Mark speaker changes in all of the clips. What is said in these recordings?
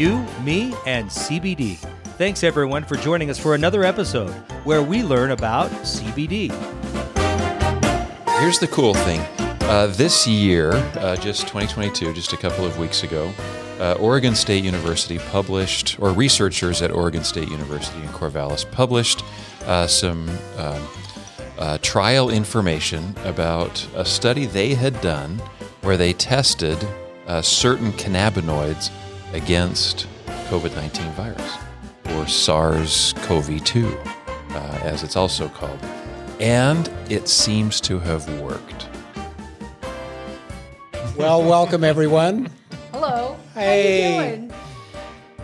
Speaker 1: You, me, and CBD. Thanks everyone for joining us for another episode where we learn about CBD.
Speaker 2: Here's the cool thing. Uh, this year, uh, just 2022, just a couple of weeks ago, uh, Oregon State University published, or researchers at Oregon State University in Corvallis published uh, some um, uh, trial information about a study they had done where they tested uh, certain cannabinoids against COVID 19 virus, or SARS CoV 2, as it's also called. And it seems to have worked.
Speaker 3: Well, welcome everyone.
Speaker 4: Hello.
Speaker 3: Hey.
Speaker 4: How you doing?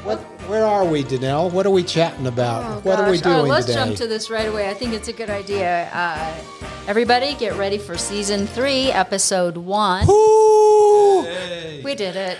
Speaker 3: What, where are we, Danelle? What are we chatting about?
Speaker 4: Oh,
Speaker 3: what are we
Speaker 4: gosh. Oh,
Speaker 3: doing
Speaker 4: let's
Speaker 3: today?
Speaker 4: jump to this right away. I think it's a good idea. Uh, everybody, get ready for season three, episode one.
Speaker 3: Ooh!
Speaker 4: We did it,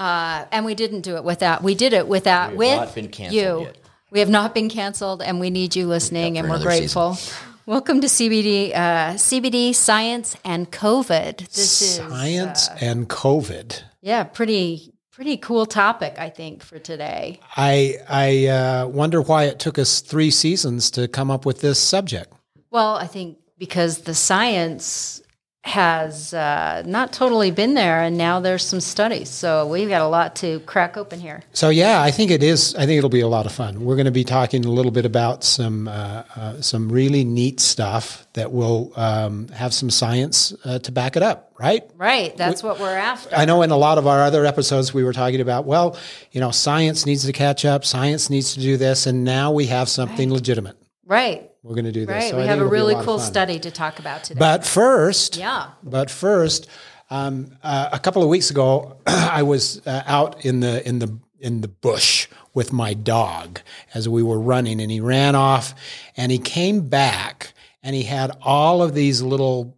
Speaker 4: uh, and we didn't do it without. We did it without
Speaker 5: We have
Speaker 4: with
Speaker 5: not been canceled
Speaker 4: you.
Speaker 5: yet.
Speaker 4: We have not been canceled, and we need you listening, and we're
Speaker 5: another
Speaker 4: grateful. Welcome to CBD, uh, CBD Science and COVID. This
Speaker 3: Science
Speaker 4: is uh,
Speaker 3: and COVID.
Speaker 4: yeah, pretty pretty cool topic, I think, for today.
Speaker 3: I I uh, wonder why it took us three seasons to come up with this subject.
Speaker 4: Well, I think because the science has uh, not totally been there, and now there's some studies. So we've got a lot to crack open here.
Speaker 3: So yeah, I think it is. I think it'll be a lot of fun. We're going to be talking a little bit about some uh, uh, some really neat stuff that will um, have some science uh, to back it up. Right?
Speaker 4: Right. That's what we're after.
Speaker 3: I know in a lot of our other episodes we were talking about, well, you know, science needs to catch up, science needs to do this, and now we have something legitimate.
Speaker 4: Right.
Speaker 3: We're going to do this.
Speaker 4: Right.
Speaker 3: So
Speaker 4: we
Speaker 3: I
Speaker 4: have a really
Speaker 3: of
Speaker 4: cool study to talk about today.
Speaker 3: But first,
Speaker 4: Yeah.
Speaker 3: But first, um, uh, a couple of weeks ago, I was uh, out in the in the in the bush with my dog as we were running, and he ran off, and he came back, and he had all of these little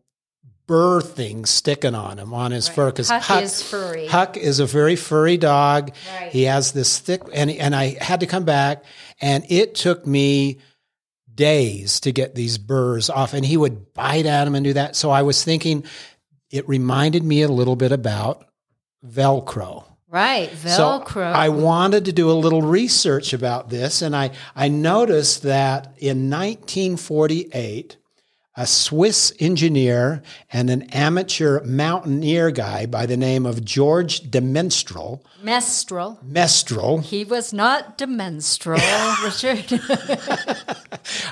Speaker 3: burr things sticking on him on his fur because
Speaker 4: Huck is furry.
Speaker 3: Huck is a very furry dog.
Speaker 4: Right.
Speaker 3: He has this thick, and and I had to come back, and it took me days to get these burrs off, and he would bite at them and do that. So I was thinking, it reminded me a little bit about Velcro.
Speaker 4: right. Velcro.
Speaker 3: So I wanted to do a little research about this, and I, I noticed that in 1948, a Swiss engineer and an amateur mountaineer guy by the name of George de Menstrel,
Speaker 4: Menstrual.
Speaker 3: Mestral,
Speaker 4: He was not demenstrual, Richard.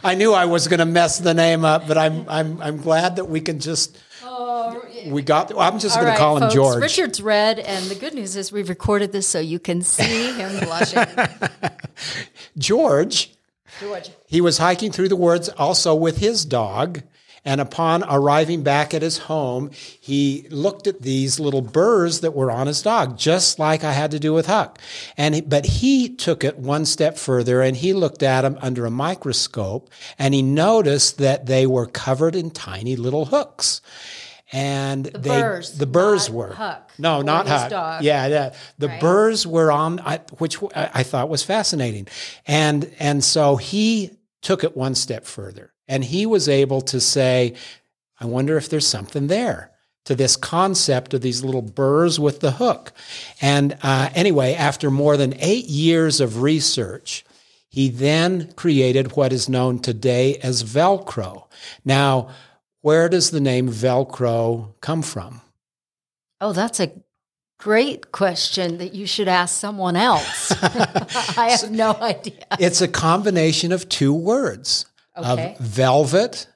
Speaker 3: I knew I was going to mess the name up, but I'm, I'm, I'm glad that we can just, oh, we got, I'm just going
Speaker 4: right,
Speaker 3: to call him
Speaker 4: folks,
Speaker 3: George.
Speaker 4: Richard's red, and the good news is we've recorded this so you can see him blushing.
Speaker 3: George
Speaker 4: George.
Speaker 3: He was hiking through the woods also with his dog. And upon arriving back at his home, he looked at these little burrs that were on his dog, just like I had to do with Huck. And but he took it one step further and he looked at them under a microscope and he noticed that they were covered in tiny little hooks. And the they,
Speaker 4: burrs,
Speaker 3: the burrs were
Speaker 4: Huck,
Speaker 3: no, not
Speaker 4: his
Speaker 3: Huck.
Speaker 4: dog.
Speaker 3: Yeah, yeah. The
Speaker 4: Right.
Speaker 3: burrs were on, I, which I I thought was fascinating, and and so he took it one step further, and he was able to say, "I wonder if there's something there." To this concept of these little burrs with the hook. And uh, anyway, after more than eight years of research, he then created what is known today as Velcro. Now, where does the name Velcro come from?
Speaker 4: Oh, that's a great question that you should ask someone else. I have no idea.
Speaker 3: It's a combination of two words
Speaker 4: Okay.
Speaker 3: of velvet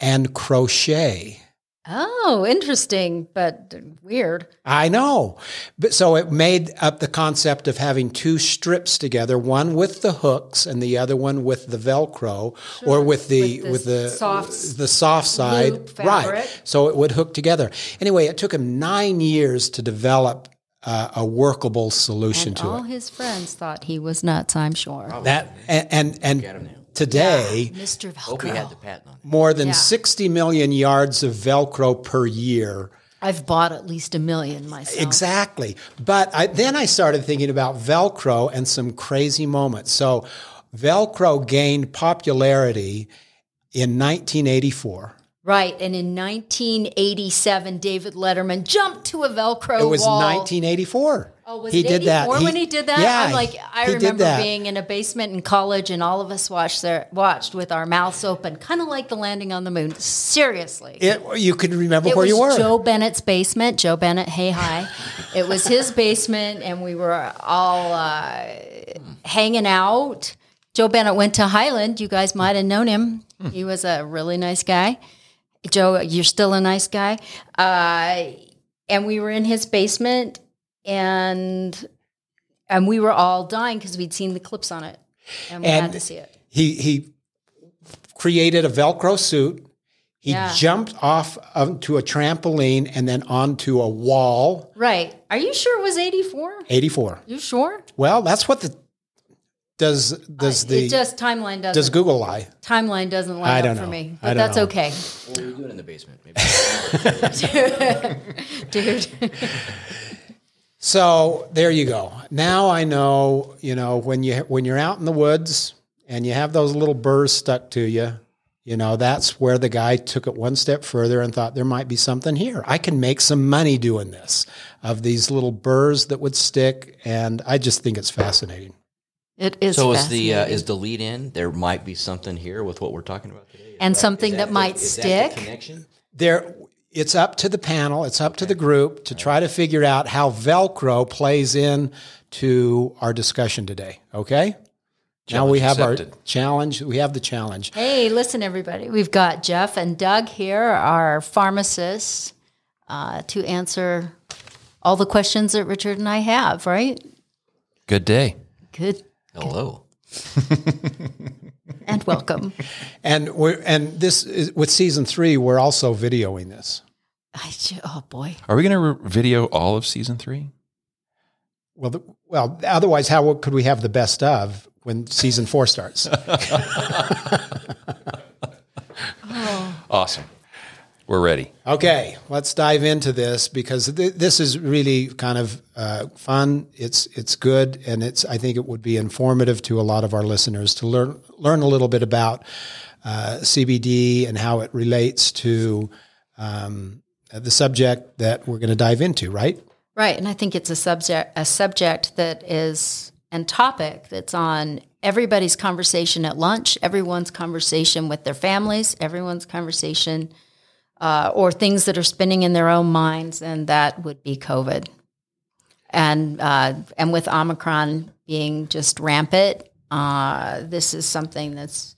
Speaker 3: and crochet.
Speaker 4: Oh, interesting, but weird.
Speaker 3: I know. But so it made up the concept of having two strips together, one with the hooks and the other one with the velcro or with the
Speaker 4: With the
Speaker 3: with the
Speaker 4: soft
Speaker 3: the soft side.
Speaker 4: loop
Speaker 3: Right. So it would hook together. Anyway, it took him 9 years to develop uh, a workable solution
Speaker 4: And
Speaker 3: to
Speaker 4: all
Speaker 3: it.
Speaker 4: All his friends thought he was nuts, I'm sure.
Speaker 3: That and and, and today
Speaker 4: Mr.
Speaker 5: Hope he had the
Speaker 4: Velcro.
Speaker 5: patent on it.
Speaker 3: more than
Speaker 4: Yeah.
Speaker 3: 60 million yards of velcro per year
Speaker 4: I've bought at least a million myself.
Speaker 3: Exactly. But I, then I started thinking about Velcro and some crazy moments. So Velcro gained popularity in 1984.
Speaker 4: Right. And in 1987, David Letterman jumped to a Velcro
Speaker 3: It was
Speaker 4: wall.
Speaker 3: 1984.
Speaker 4: Oh, was
Speaker 3: he
Speaker 4: it
Speaker 3: did
Speaker 4: 84
Speaker 3: He-
Speaker 4: when he did that?
Speaker 3: yeah,
Speaker 4: I'm like, I remember
Speaker 3: that.
Speaker 4: being in a basement in college, and all of us watched there, watched with our mouths open, kind of like the landing on the moon. Seriously,
Speaker 3: It, you could remember
Speaker 4: It
Speaker 3: where you were.
Speaker 4: Joe Bennett's basement. Joe Bennett, hey hi. it was his basement, and we were all uh, hanging out. Joe Bennett went to Highland. You guys might have known him. He was a really nice guy. Joe, you're still a nice guy. Uh, and we were in his basement, and and we were all dying because we'd seen the clips on it, and we had to see it.
Speaker 3: he he created a Velcro suit. He
Speaker 4: Yeah.
Speaker 3: jumped off onto a trampoline and then onto a wall.
Speaker 4: Right? Are you sure it was 84?
Speaker 3: 84.
Speaker 4: You sure?
Speaker 3: Well, that's what the does does the
Speaker 4: it just timeline doesn't.
Speaker 3: does Google lie?
Speaker 4: timeline doesn't line
Speaker 3: I don't
Speaker 4: for
Speaker 3: know.
Speaker 4: me,
Speaker 3: I
Speaker 4: but
Speaker 3: don't
Speaker 4: that's
Speaker 3: know.
Speaker 4: okay,
Speaker 5: What were you doing in the basement? Maybe.
Speaker 4: dude.
Speaker 3: So there you go. Now I know. You know when you when you're out in the woods and you have those little burrs stuck to you. You know that's where the guy took it one step further and thought there might be something here. I can make some money doing this of these little burrs that would stick, and I just think it's fascinating.
Speaker 4: It is
Speaker 5: so is the uh, is the lead in? There might be something here with what we're talking about today.
Speaker 4: and something
Speaker 5: Is
Speaker 4: that, might
Speaker 5: is that
Speaker 4: stick.
Speaker 5: the connection.
Speaker 3: there it's up to the panel it's up to the group to try to figure out how velcro plays in to our discussion today okay now we have
Speaker 2: accepted.
Speaker 3: our challenge we have the challenge
Speaker 4: hey, listen, everybody, we've got Jeff and Doug here, our pharmacists, uh, to answer all the questions that Richard and I have. Right?
Speaker 2: Good day.
Speaker 4: Good
Speaker 5: Hello.
Speaker 4: and welcome.
Speaker 3: and we're and this is with season three we're also videoing this
Speaker 4: I, ju- oh boy,
Speaker 2: Are we going to re- video all of season three?
Speaker 3: well the, well otherwise how could we have the best of when season four starts
Speaker 2: Awesome. We're ready.
Speaker 3: Okay, let's dive into this because th- this is really kind of uh, fun. It's it's good, and it's I think it would be informative to a lot of our listeners to learn learn a little bit about uh, CBD and how it relates to um, the subject that we're going to dive into. Right?
Speaker 4: Right, and I think it's a subject a subject that is and topic that's on everybody's conversation at lunch, everyone's conversation with their families, everyone's conversation uh, or things that are spinning in their own minds, and that would be COVID. And uh, and with Omicron being just rampant, uh, this is something that's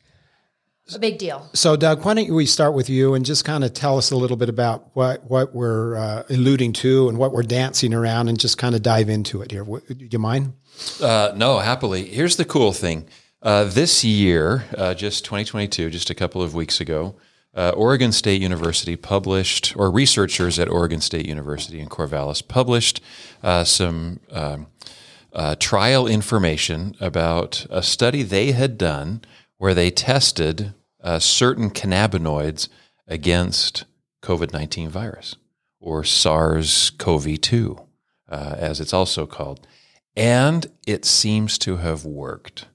Speaker 4: a big deal.
Speaker 3: So, Doug, why don't we start with you and just kind of tell us a little bit about what what we're uh, alluding to and what we're dancing around, and just kind of dive into it here. W- Do you mind?
Speaker 2: Uh, no, happily. Here's the cool thing. Uh, this year, uh, just 2022, just a couple of weeks ago, uh, Oregon State University published, or researchers at Oregon State University in Corvallis published uh, some um, uh, trial information about a study they had done where they tested uh, certain cannabinoids against COVID 19 virus or SARS CoV 2, uh, as it's also called. And it seems to have worked.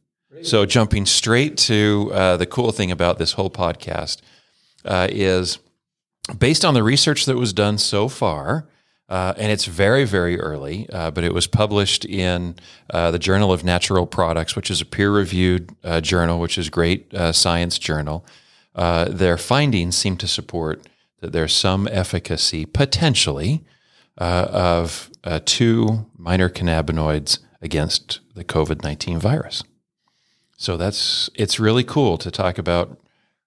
Speaker 2: So, jumping straight to uh, the cool thing about this whole podcast uh, is based on the research that was done so far, uh, and it's very, very early, uh, but it was published in uh, the Journal of Natural Products, which is a peer reviewed uh, journal, which is great uh, science journal. Uh, their findings seem to support that there's some efficacy potentially of two minor cannabinoids against the COVID 19 virus. So that's it's really cool to talk about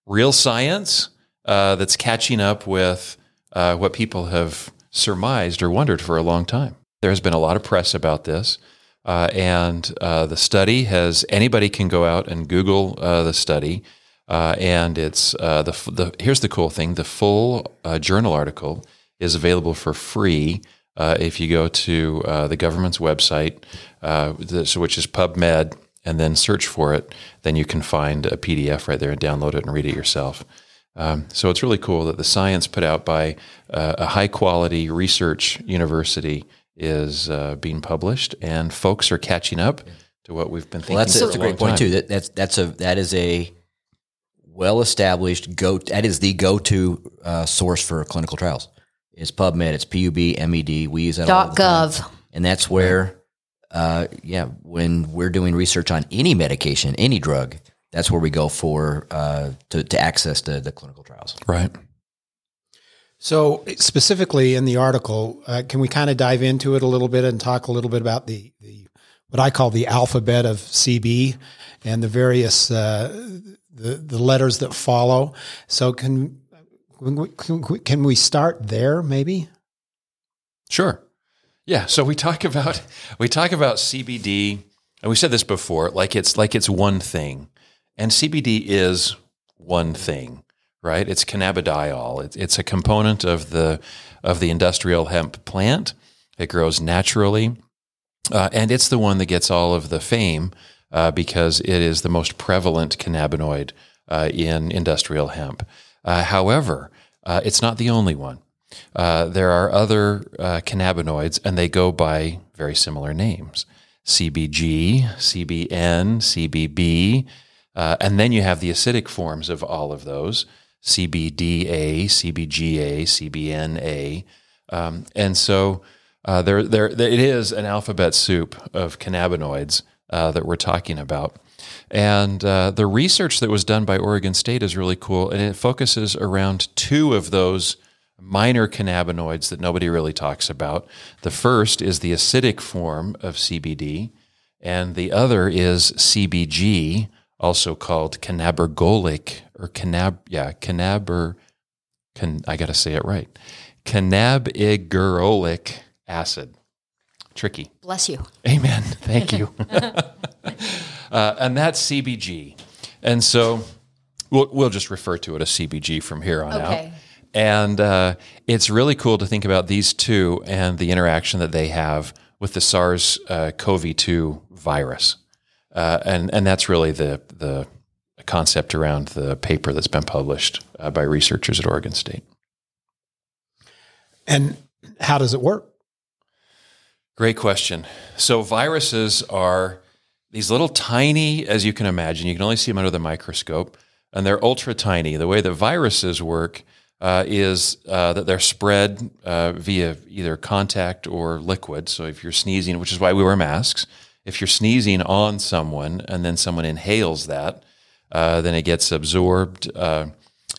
Speaker 2: real science that's catching up with what people have surmised or wondered for a long time. There has been a lot of press about this, uh, and uh, the study has anybody can go out and Google uh, the study, uh, and it's uh, the the here's the cool thing: the full uh, journal article is available for free if you go to the government's website, this, which is PubMed, and then search for it. Then you can find a PDF right there and download it and read it yourself. Um, so it's really cool that the science put out by uh, a high quality research university is uh, being published, and folks are catching up to what we've been thinking.
Speaker 5: Well, that's,
Speaker 2: for
Speaker 5: that's a
Speaker 2: long
Speaker 5: great point
Speaker 2: time.
Speaker 5: too. That, that's that's a that is a well established go. That is the go to uh, source for clinical trials. It's PubMed. It's PUB MED. We use that all
Speaker 4: Dot
Speaker 5: the time.
Speaker 4: gov.
Speaker 5: And that's where, uh, yeah, when we're doing research on any medication, any drug, that's where we go for uh, to, to access the, the clinical trials.
Speaker 2: Right.
Speaker 3: So specifically in the article, uh, can we kind of dive into it a little bit and talk a little bit about the, the what I call the alphabet of CB and the various uh, the the letters that follow? So can can we, can we start there maybe?
Speaker 2: Sure. Yeah. So we talk about we talk about CBD, and we said this before, like it's like it's one thing, and CBD is one thing, right? It's cannabidiol. It's, a component of the of the industrial hemp plant. It grows naturally, uh, and it's the one that gets all of the fame uh, because it is the most prevalent cannabinoid uh, in industrial hemp. Uh, however, uh, it's not the only one. Uh, there are other cannabinoids, and they go by very similar names CBG, CBN, CBB. Uh, and then you have the acidic forms of all of those CBDA, CBGA, CBNA. Um, and so uh, there, there, it is an alphabet soup of cannabinoids uh, that we're talking about. And uh, the research that was done by Oregon State is really cool, and it focuses around two of those minor cannabinoids that nobody really talks about. The first is the acidic form of CBD, and the other is CBG, also called cannabergolic or cannab, yeah, cannaber, can, I got to say it right, cannabigerolic acid. Tricky.
Speaker 4: Bless you.
Speaker 2: Amen. Thank you. uh, and that's CBG. And so we'll, we'll just refer to it as CBG from here on
Speaker 4: Okay.
Speaker 2: out. And uh, it's really cool to think about these two and the interaction that they have with the SARS uh, CoV 2 virus. Uh, and, and that's really the, the concept around the paper that's been published uh, by researchers at Oregon State.
Speaker 3: And how does it work?
Speaker 2: Great question. So viruses are these little tiny, as you can imagine, you can only see them under the microscope, and they're ultra tiny. The way that viruses work uh, is uh, that they're spread uh, via either contact or liquid. So if you're sneezing, which is why we wear masks, if you're sneezing on someone and then someone inhales that, uh, then it gets absorbed uh,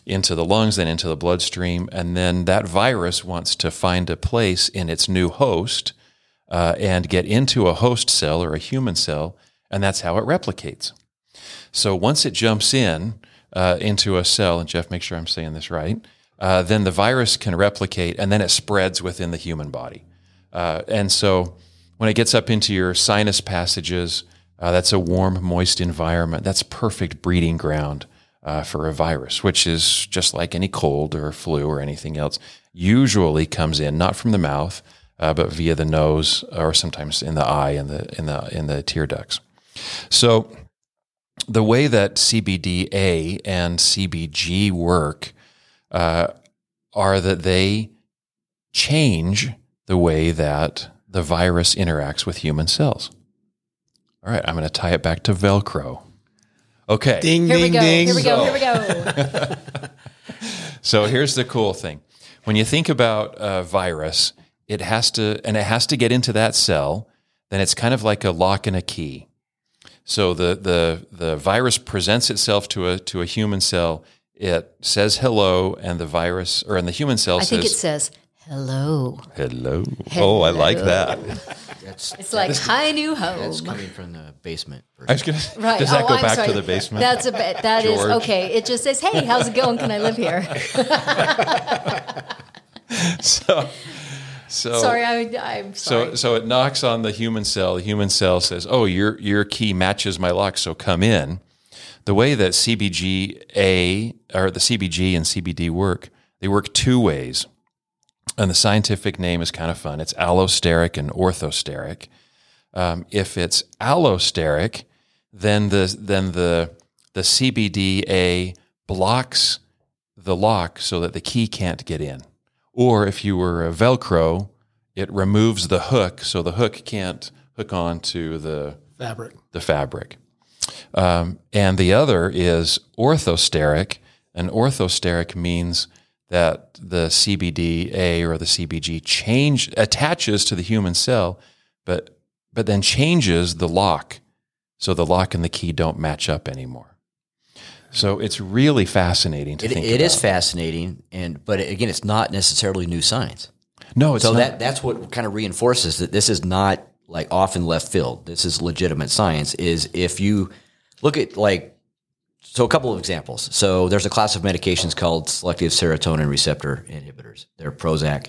Speaker 2: into the lungs, then into the bloodstream, and then that virus wants to find a place in its new host uh, and get into a host cell or a human cell, and that's how it replicates. So once it jumps in uh, into a cell, and Jeff, make sure I'm saying this right, uh, then the virus can replicate, and then it spreads within the human body. Uh, and so when it gets up into your sinus passages, uh, that's a warm, moist environment. That's perfect breeding ground uh, for a virus, which is just like any cold or flu or anything else. Usually comes in not from the mouth, uh, but via the nose or sometimes in the eye and the in the in the tear ducts. So the way that CBDA and CBG work uh, are that they change the way that the virus interacts with human cells. All right, I'm going to tie it back to Velcro. Okay.
Speaker 3: Ding,
Speaker 4: Here we
Speaker 3: ding,
Speaker 4: go.
Speaker 3: ding.
Speaker 4: Here we go. Here we go.
Speaker 2: So here's the cool thing. When you think about a virus, it has to, and it has to get into that cell, then it's kind of like a lock and a key. So the, the, the virus presents itself to a, to a human cell. It says hello, and the virus, or in the human cell
Speaker 4: I
Speaker 2: says
Speaker 4: think it says hello.
Speaker 2: hello. Oh, I like that.
Speaker 5: That's,
Speaker 4: It's like hi new home.
Speaker 5: that's coming from the basement.
Speaker 2: I was gonna,
Speaker 4: Right.
Speaker 2: Does that
Speaker 4: Oh,
Speaker 2: go
Speaker 4: I'm
Speaker 2: back
Speaker 4: sorry.
Speaker 2: to the basement?
Speaker 4: That's a bit. That is
Speaker 2: George.
Speaker 4: okay. It just says, "Hey, how's it going? Can I live here?"
Speaker 2: so, so
Speaker 4: sorry, I, I'm sorry.
Speaker 2: So, so it knocks on the human cell. The human cell says, "Oh, your your key matches my lock, so come in." The way that CBGA or the CBG and CBD work, they work two ways, and the scientific name is kind of fun. It's allosteric and orthosteric. Um, if it's allosteric, then the then the the CBDA blocks the lock so that the key can't get in. Or if you were a Velcro, it removes the hook so the hook can't hook onto the
Speaker 3: Fabric.
Speaker 2: the fabric. Um, and the other is orthosteric, and orthosteric means that the CBDA or the CBG change attaches to the human cell but but then changes the lock, so the lock and the key don't match up anymore. So it's really fascinating to
Speaker 5: It,
Speaker 2: think.
Speaker 5: it is
Speaker 2: about.
Speaker 5: fascinating, and but again, it's not necessarily new science.
Speaker 2: No, it's
Speaker 5: so
Speaker 2: not.
Speaker 5: that that's what kind of reinforces that this is not like off in left field. This is legitimate science. Is if you look at like so a couple of examples. So there's a class of medications called selective serotonin receptor inhibitors. They're Prozac,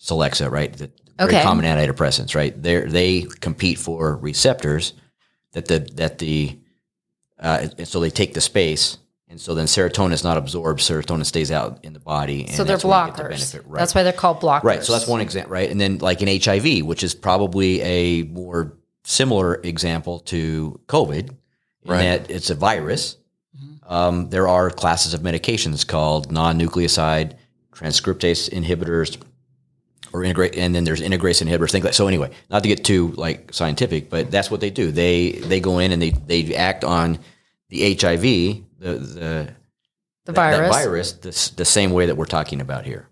Speaker 5: Celexa, right? The very
Speaker 4: Okay.
Speaker 5: common antidepressants, right? They they compete for receptors that the that the uh, and so they take the space. And so then serotonin is not absorbed. Serotonin stays out in the body. And
Speaker 4: So they're
Speaker 5: that's where you get the
Speaker 4: blockers.
Speaker 5: benefit, right.
Speaker 4: That's why they're called blockers.
Speaker 5: Right. So that's one example, right? And then like in HIV, which is probably a more similar example to COVID,
Speaker 2: Right.
Speaker 5: that it's a virus. Um, there are classes of medications called non-nucleoside transcriptase inhibitors, or integrate, and then there's integrase inhibitors, things like. So anyway, not to get too like scientific, but that's what they do. They they go in and they they act on the HIV, the the
Speaker 4: the virus.
Speaker 5: That virus, the, the same way that we're talking about here.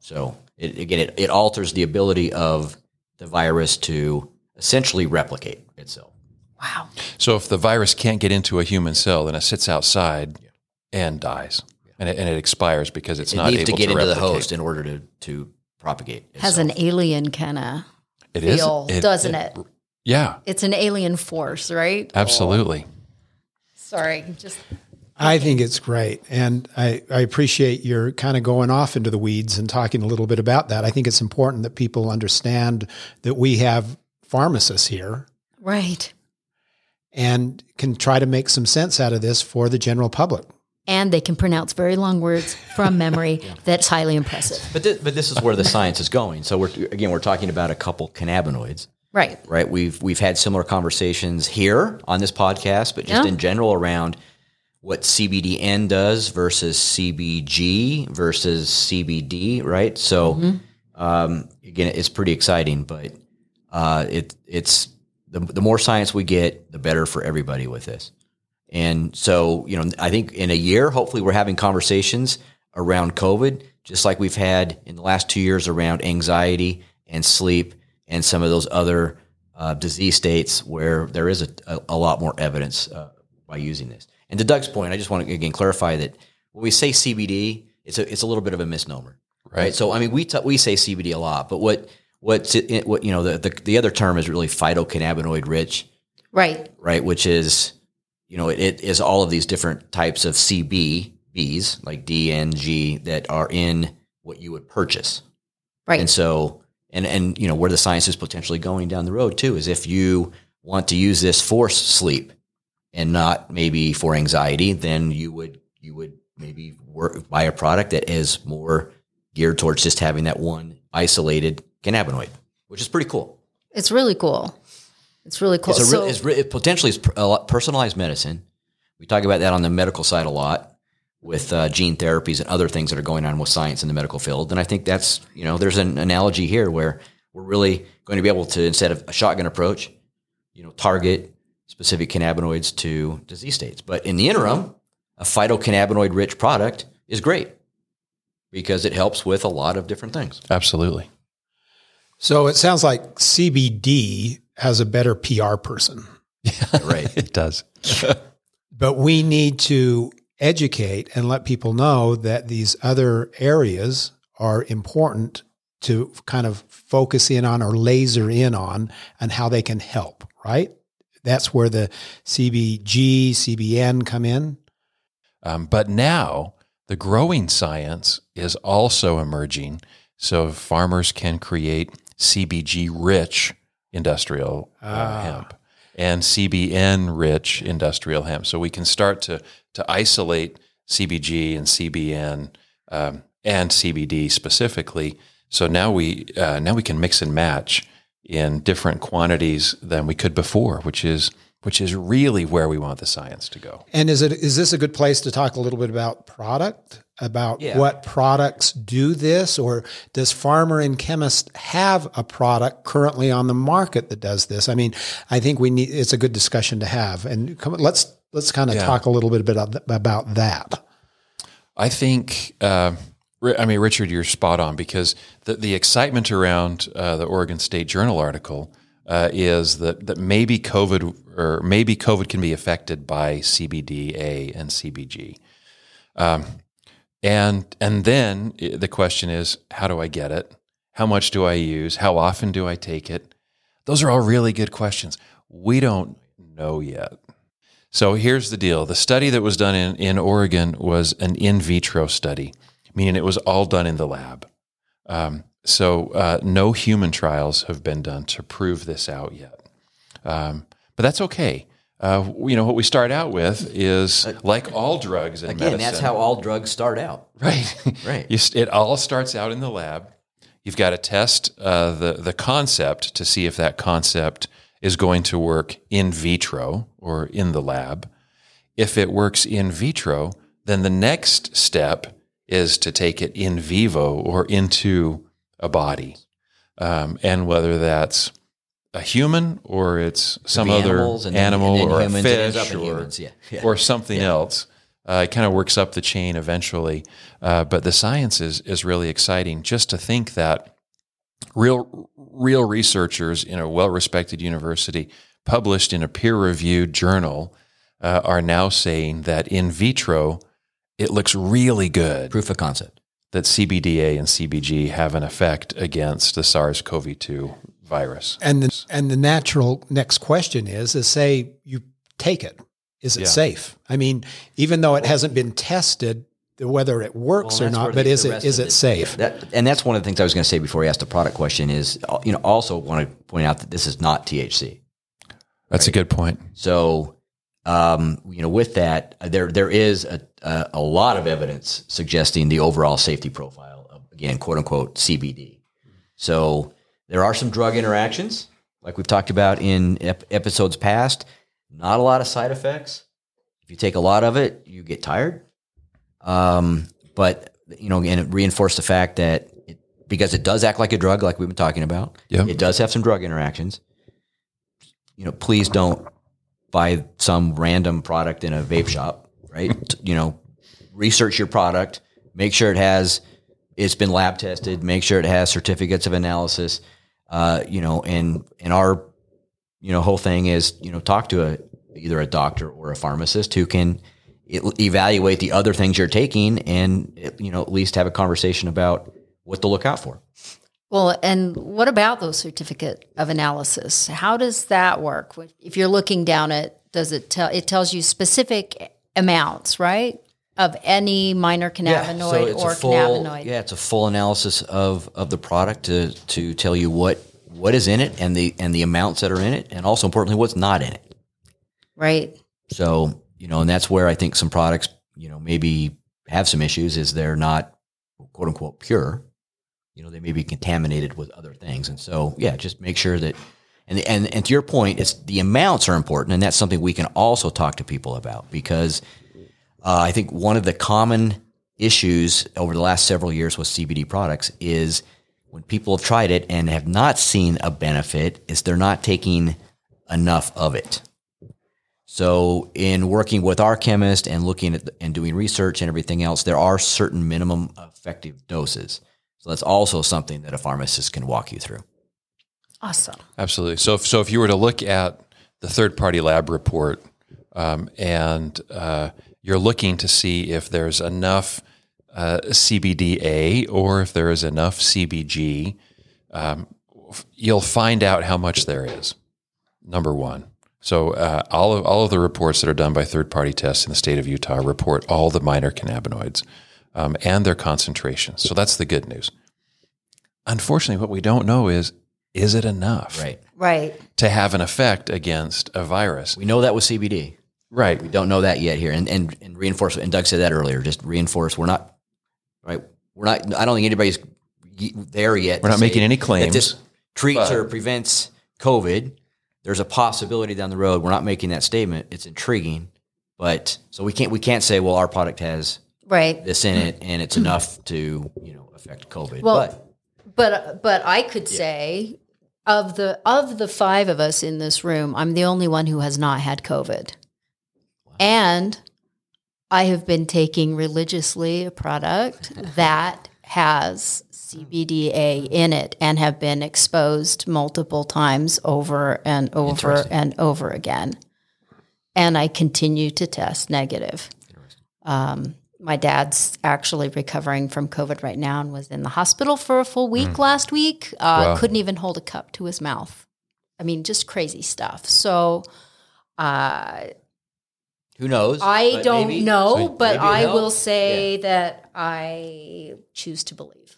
Speaker 5: So it, again, it, it alters the ability of the virus to essentially replicate itself.
Speaker 4: Wow.
Speaker 2: So if the virus can't get into a human cell, then it sits outside and dies, and it, and it expires because it's
Speaker 5: It
Speaker 2: not
Speaker 5: needs
Speaker 2: able
Speaker 5: to get into the host in order to to propagate.
Speaker 4: Has an alien kind of
Speaker 2: It is,
Speaker 4: feel, doesn't it?
Speaker 2: Yeah,
Speaker 4: It's an alien force, right?
Speaker 2: absolutely.
Speaker 4: Sorry, just
Speaker 3: I think it's great. And I, I appreciate your kind of going off into the weeds and talking a little bit about that. I think it's important that people understand that we have pharmacists here
Speaker 4: right.
Speaker 3: And can try to make some sense out of this for the general public.
Speaker 4: And they can pronounce very long words from memory. That's highly impressive.
Speaker 5: But this, but this is where the science is going. So we're again we're talking about a couple cannabinoids,
Speaker 4: Right.
Speaker 5: right? We've we've had similar conversations here on this podcast, but just
Speaker 4: Yeah.
Speaker 5: in general around what CBDN does versus CBG versus CBD, right? So um, again, it's pretty exciting, but uh, it it's the the more science we get, the better for everybody with this. And so, you know, I think in a year, hopefully, we're having conversations around COVID, just like we've had in the last two years around anxiety and sleep and some of those other uh, disease states where there is a, a, a lot more evidence uh, by using this. And to Doug's point, I just want to again clarify that when we say CBD, it's a it's a little bit of a misnomer, right? So, I mean, we t- we say CBD a lot, but what what's it, what you know the, the the other term is really phytocannabinoid rich
Speaker 4: Right.
Speaker 5: right? Which is, you know, it, it is all of these different types of CBs, like D and G, that are in what you would purchase.
Speaker 4: Right.
Speaker 5: And so, and and you know, where the science is potentially going down the road too is if you want to use this for sleep and not maybe for anxiety, then you would you would maybe work, buy a product that is more geared towards just having that one isolated cannabinoid, which is pretty cool.
Speaker 4: It's really cool. It's really cool.
Speaker 5: It's a
Speaker 4: So-
Speaker 5: real, it's re, it potentially is per- a lot personalized medicine. We talk about that on the medical side a lot with uh, gene therapies and other things that are going on with science in the medical field. And I think that's you know there's an analogy here where we're really going to be able to instead of a shotgun approach, you know, target specific cannabinoids to disease states. But in the interim, a phytocannabinoid rich product is great because it helps with a lot of different things.
Speaker 2: Absolutely.
Speaker 3: So it sounds like CBD has a better PR person, Yeah,
Speaker 5: Right.
Speaker 2: It does.
Speaker 3: but we need to educate and let people know that these other areas are important to kind of focus in on or laser in on and how they can help, right? That's where the CBG, CBN come in.
Speaker 2: Um, but now the growing science is also emerging, so farmers can create CBG rich industrial uh,
Speaker 3: Ah.
Speaker 2: hemp and CBN rich industrial hemp. So we can start to to isolate CBG and CBN um, and CBD specifically. So now we uh, now we can mix and match in different quantities than we could before, which is which is really where we want the science to go.
Speaker 3: And is it is this a good place to talk a little bit about product, about
Speaker 5: Yeah.
Speaker 3: what products do this, or does farmer and chemist have a product currently on the market that does this? I mean, I think we need it's a good discussion to have, and come, let's let's kind of
Speaker 2: Yeah.
Speaker 3: talk a little bit about about that.
Speaker 2: I think uh, I mean, Richard, you're spot on because the, the excitement around uh, the Oregon State Journal article uh, is that, that maybe COVID or maybe COVID can be affected by CBDA and CBG. Um, and and then the question is, how do I get it? How much do I use? How often do I take it? Those are all really good questions. We don't know yet. So here's the deal. The study that was done in, in Oregon was an in vitro study, meaning it was all done in the lab. Um, so uh, no human trials have been done to prove this out yet. Um, but that's okay. Uh, you know, what we start out with is like all drugs in
Speaker 5: Again,
Speaker 2: medicine.
Speaker 5: that's how all drugs start out.
Speaker 2: Right.
Speaker 5: Right.
Speaker 2: You, it all starts out in the lab. You've got to test uh, the the concept to see if that concept is going to work in vitro or in the lab. If it works in vitro, then the next step is to take it in vivo or into a body, um, and whether that's a human or it's some other
Speaker 5: animals and then-
Speaker 2: animal
Speaker 5: then
Speaker 2: or a
Speaker 5: humans, it ends
Speaker 2: fish or,
Speaker 5: yeah. Yeah.
Speaker 2: or something else. Uh, it kind of works up the chain eventually. Uh, but the science is, is really exciting just to think that real, real researchers in a well respected university, published in a peer reviewed journal, uh, are now saying that in vitro, it looks really good
Speaker 5: Proof of concept.
Speaker 2: That CBDA and CBG have an effect against the SARS CoV 2 virus.
Speaker 3: And the, and the natural next question is, is say you take it, is it
Speaker 2: Yeah.
Speaker 3: safe? I mean, even though it hasn't been tested, whether it works
Speaker 5: Well,
Speaker 3: or not, but
Speaker 5: the-
Speaker 3: is
Speaker 5: the
Speaker 3: it
Speaker 5: rest
Speaker 3: is
Speaker 5: of
Speaker 3: it safe?
Speaker 5: That, and that's one of the things I was going to say before you asked the product question is, you know, also want to point out that this is not THC.
Speaker 2: That's a good point.
Speaker 5: So, um, you know, with that, uh, there there is a, a, a lot of evidence suggesting the overall safety profile of again, quote unquote CBD. So there are some drug interactions, like we've talked about in ep- episodes past. Not a lot of side effects. If you take a lot of it, you get tired. Um, but you know, and it reinforced the fact that it, because it does act like a drug, like we've been talking about,
Speaker 2: Yeah.
Speaker 5: it does have some drug interactions. You know, please don't buy some random product in a vape shop, right? you know, research your product, make sure it has it's been lab tested, make sure it has certificates of analysis. Uh, you know, and and our you know whole thing is you know talk to a either a doctor or a pharmacist who can evaluate the other things you're taking and you know at least have a conversation about what to look out for.
Speaker 4: Well, and what about those certificate of analysis? How does that work? If you're looking down at, does it tell? It tells you specific amounts, right, of any minor cannabinoid
Speaker 5: it's
Speaker 4: or
Speaker 5: a full,
Speaker 4: cannabinoid.
Speaker 5: Yeah, it's a full analysis of of the product to to tell you what what is in it and the and the amounts that are in it, and also importantly, what's not in it.
Speaker 4: Right.
Speaker 5: So you know, and that's where I think some products, you know, maybe have some issues is they're not quote unquote pure. You know, they may be contaminated with other things, and so yeah, just make sure that. And, and and to your point, it's the amounts are important, and that's something we can also talk to people about because uh, I think one of the common issues over the last several years with CBD products is when people have tried it and have not seen a benefit, is they're not taking enough of it. So, in working with our chemist and looking at the, and doing research and everything else, there are certain minimum effective doses. So that's also something that a pharmacist can walk you through.
Speaker 4: Awesome.
Speaker 2: Absolutely. So, if, so if you were to look at the third party lab report um, and uh, you're looking to see if there's enough uh, CBDA or if there is enough CBG, um, you'll find out how much there is. Number one. So uh, all of all of the reports that are done by third party tests in the state of Utah report all the minor cannabinoids um, and their concentrations. So that's the good news. Unfortunately, what we don't know is is it enough?
Speaker 5: Right.
Speaker 4: Right.
Speaker 2: to have an effect against a virus.
Speaker 5: We know that with CBD.
Speaker 2: Right.
Speaker 5: We don't know that yet here. And, and, and reinforce, and Doug said that earlier, just reinforce, we're not, right? We're not, I don't think anybody's there yet.
Speaker 2: We're not making any
Speaker 5: that
Speaker 2: claims,
Speaker 5: this treats
Speaker 2: but-
Speaker 5: or prevents COVID. There's a possibility down the road. We're not making that statement. It's intriguing, but so we can't, we can't say, well, our product has
Speaker 4: Right.
Speaker 5: this in it and it's enough to, you know, affect COVID.
Speaker 4: Well,
Speaker 5: but
Speaker 4: But but I could say of the of the five of us in this room, I'm the only one who has not had COVID. And I have been taking religiously a product that has CBDA in it and have been exposed multiple times over and over and over again. And I continue to test negative. Um, my dad's actually recovering from COVID right now and was in the hospital for a full week last week. Uh,
Speaker 2: Wow.
Speaker 4: Couldn't even hold a cup to his mouth. I mean, just crazy stuff. So, uh,
Speaker 5: Who knows?
Speaker 4: I
Speaker 5: But
Speaker 4: don't
Speaker 5: maybe-
Speaker 4: know,
Speaker 5: so
Speaker 4: but I will
Speaker 5: helps.
Speaker 4: say that I choose to believe.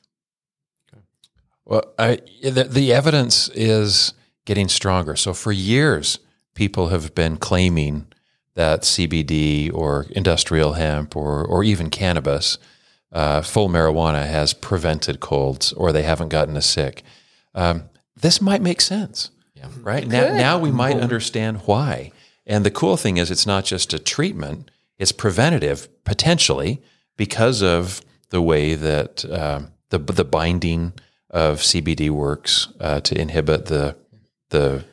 Speaker 2: Well, I, the, the evidence is getting stronger. So for years, people have been claiming that CBD or industrial hemp or, or even cannabis, uh, full marijuana, has prevented colds or they haven't gotten us sick. Um, this might make sense, right? Now, now we might understand why. And the cool thing is, it's not just a treatment; it's preventative potentially because of the way that um, the the binding of CBD works uh, to inhibit the the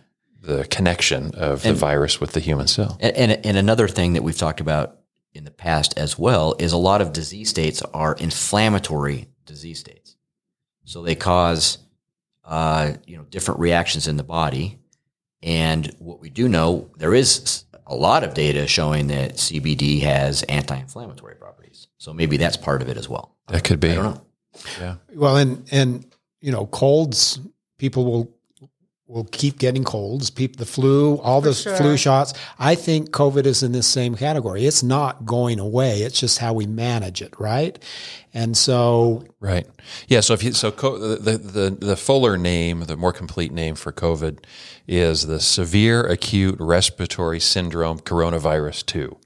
Speaker 2: the connection of the virus with the human cell.
Speaker 5: And, and, and another thing that we've talked about in the past as well is a lot of disease states are inflammatory disease states. So they cause, uh, you know, different reactions in the body. And what we do know, there is a lot of data showing that CBD has anti-inflammatory properties. So maybe that's part of it as well.
Speaker 2: That could be.
Speaker 5: I don't know. Yeah.
Speaker 3: Well, and and you know, colds. People will will keep getting colds. People, the flu, all the
Speaker 4: sure.
Speaker 3: flu shots. I think COVID is in this same category. It's not going away. It's just how we manage it, right? And so,
Speaker 2: Right. Yeah. So if you so co- the, the the fuller name, the more complete name for COVID is the severe acute respiratory syndrome coronavirus two.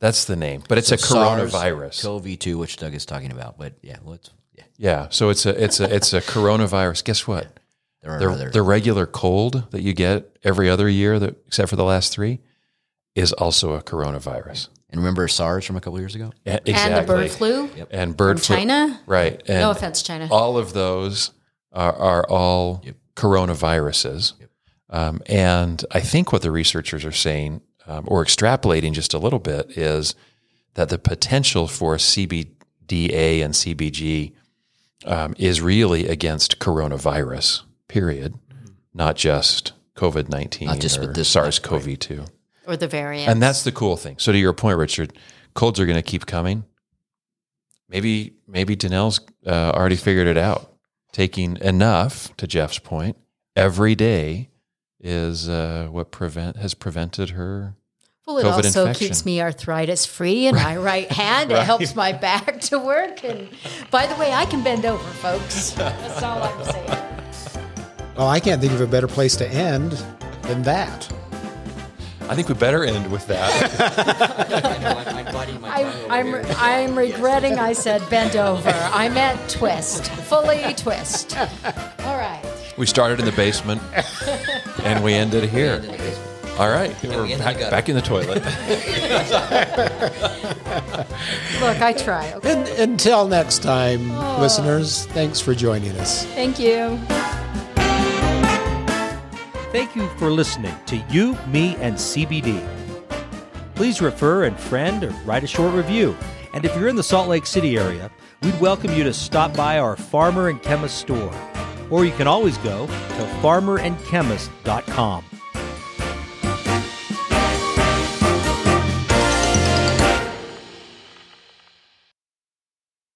Speaker 2: That's the name, but it's a coronavirus.
Speaker 5: CoV2, which Doug is talking about. But yeah, let's, yeah,
Speaker 2: yeah. So it's a it's a it's a coronavirus. Guess what?
Speaker 5: There are
Speaker 2: The
Speaker 5: other.
Speaker 2: the regular cold that you get every other year, that except for the last three, is also a coronavirus.
Speaker 5: and remember SARS from a couple years ago?
Speaker 2: Yeah,
Speaker 4: And the bird flu
Speaker 2: and bird
Speaker 4: from
Speaker 2: flu.
Speaker 4: China.
Speaker 2: Right. And
Speaker 4: no offense, China.
Speaker 2: all of those are, are all coronaviruses. Um, and I think what the researchers are saying, um, or extrapolating just a little bit, is that the potential for CBDA and CBG um, is really against coronavirus, period, not just COVID 19
Speaker 5: Not just
Speaker 2: or
Speaker 5: this
Speaker 2: SARS CoV 2.
Speaker 4: or the variant.
Speaker 2: And that's the cool thing. So to your point, Richard, colds are going to keep coming. Maybe maybe Danelle's uh, already figured it out. Taking enough, to Jeff's point, every day is uh, what prevent has prevented her.
Speaker 4: well, it
Speaker 2: COVID
Speaker 4: also
Speaker 2: infection.
Speaker 4: keeps me arthritis free in my right hand. It helps my back to work. And by the way, I can bend over, folks. That's all I'm saying.
Speaker 3: Well, I can't think of a better place to end than that.
Speaker 2: I think we better end with that.
Speaker 4: I, I'm, I'm regretting I said bend over. I meant twist, fully twist. All right.
Speaker 2: we started in the basement and we ended here. All right, we're
Speaker 5: we
Speaker 2: back, back in the toilet.
Speaker 4: Look, I try. Okay.
Speaker 3: And until next time, oh. listeners, thanks for joining us.
Speaker 4: Thank you.
Speaker 1: Thank you for listening to You, Me, and CBD. Please refer and friend or write a short review. And if you're in the Salt Lake City area, we'd welcome you to stop by our Farmer and Chemist store. Or you can always go to farmerandchemist.com.